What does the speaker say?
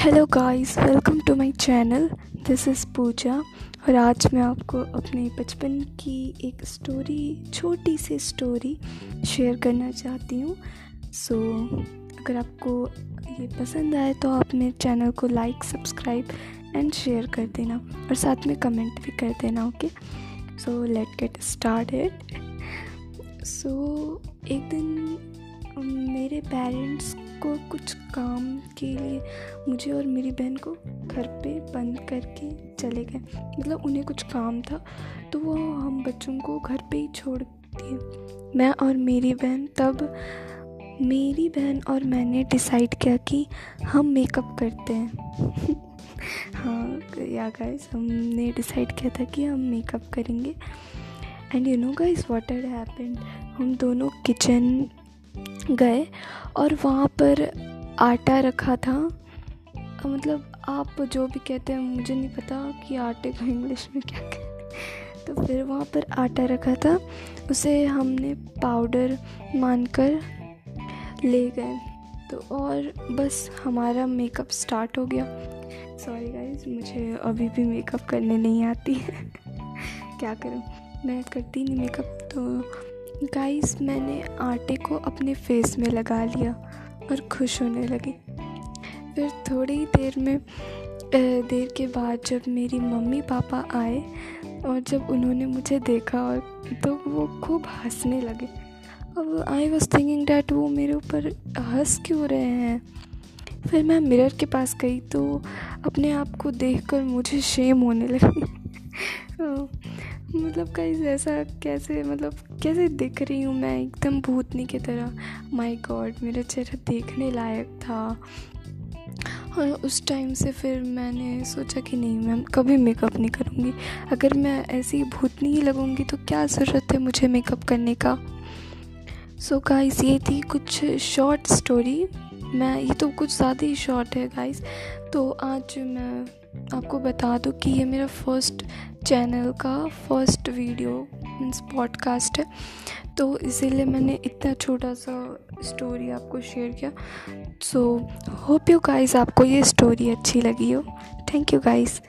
Hello guys welcome to my channel this is Pooja और आज मैं आपको अपने बचपन की एक स्टोरी छोटी सी स्टोरी शेयर करना चाहती हूँ। सो so, अगर आपको ये पसंद आए तो आप मेरे चैनल को लाइक सब्सक्राइब एंड शेयर कर देना। और साथ में कमेंट भी कर देना okay so let get start so एक दिन मेरे पेरेंट्स को कुछ काम के लिए मुझे और मेरी बहन को घर पे बंद करके चले गए। मतलब उन्हें कुछ काम था तो वो हम बच्चों को घर पे ही छोड़ दिए। मैं और मेरी बहन, तब मेरी बहन और मैंने डिसाइड किया कि हम मेकअप करते हैं। हाँ या गाइस हमने डिसाइड किया था कि हम मेकअप करेंगे। And you know guys what had happened हम दोनों किचन गए और वहाँ पर आटा रखा था। मतलब आप जो भी कहते हैं, मुझे नहीं पता कि आटे को इंग्लिश में क्या कहते तो फिर वहाँ पर आटा रखा था। उसे हमने पाउडर मानकर ले गए। तो और बस हमारा मेकअप स्टार्ट हो गया। सॉरी गाइज़ मुझे अभी भी मेकअप करने नहीं आती है। क्या करूँ? मैं करती नहीं मेकअप तो गाइस मैंने आटे को अपने फेस में लगा लिया और खुश होने लगी। फिर थोड़ी देर में देर के बाद जब मेरी मम्मी पापा आए और जब उन्होंने मुझे देखा और तो वो खूब हंसने लगे। अब आई वॉज़ थिंकिंग डैट वो मेरे ऊपर हंस क्यों रहे हैं? फिर मैं मिरर के पास गई तो अपने आप को देखकर मुझे शेम होने लगी। मतलब कहीं ऐसा कैसे मतलब कैसे दिख रही हूँ मैं एकदम भूतनी की तरह। माय गॉड मेरा चेहरा देखने लायक था। और उस टाइम से फिर मैंने सोचा कि नहीं, मैं कभी मेकअप नहीं करूँगी। अगर मैं ऐसी भूतनी ही लगूँगी तो क्या ज़रूरत है मुझे मेकअप करने का? सो so गाइस ये थी कुछ शॉर्ट स्टोरी मैं, ये तो कुछ ज़्यादा ही शॉर्ट है गाइस तो आज मैं आपको बता दूँ कि ये मेरा फ़र्स्ट चैनल का फ़र्स्ट वीडियो मीन्स पॉडकास्ट है। तो इसीलिए मैंने इतना छोटा सा स्टोरी आपको शेयर किया। सो होप यू गाइस आपको ये स्टोरी अच्छी लगी हो। Thank you guys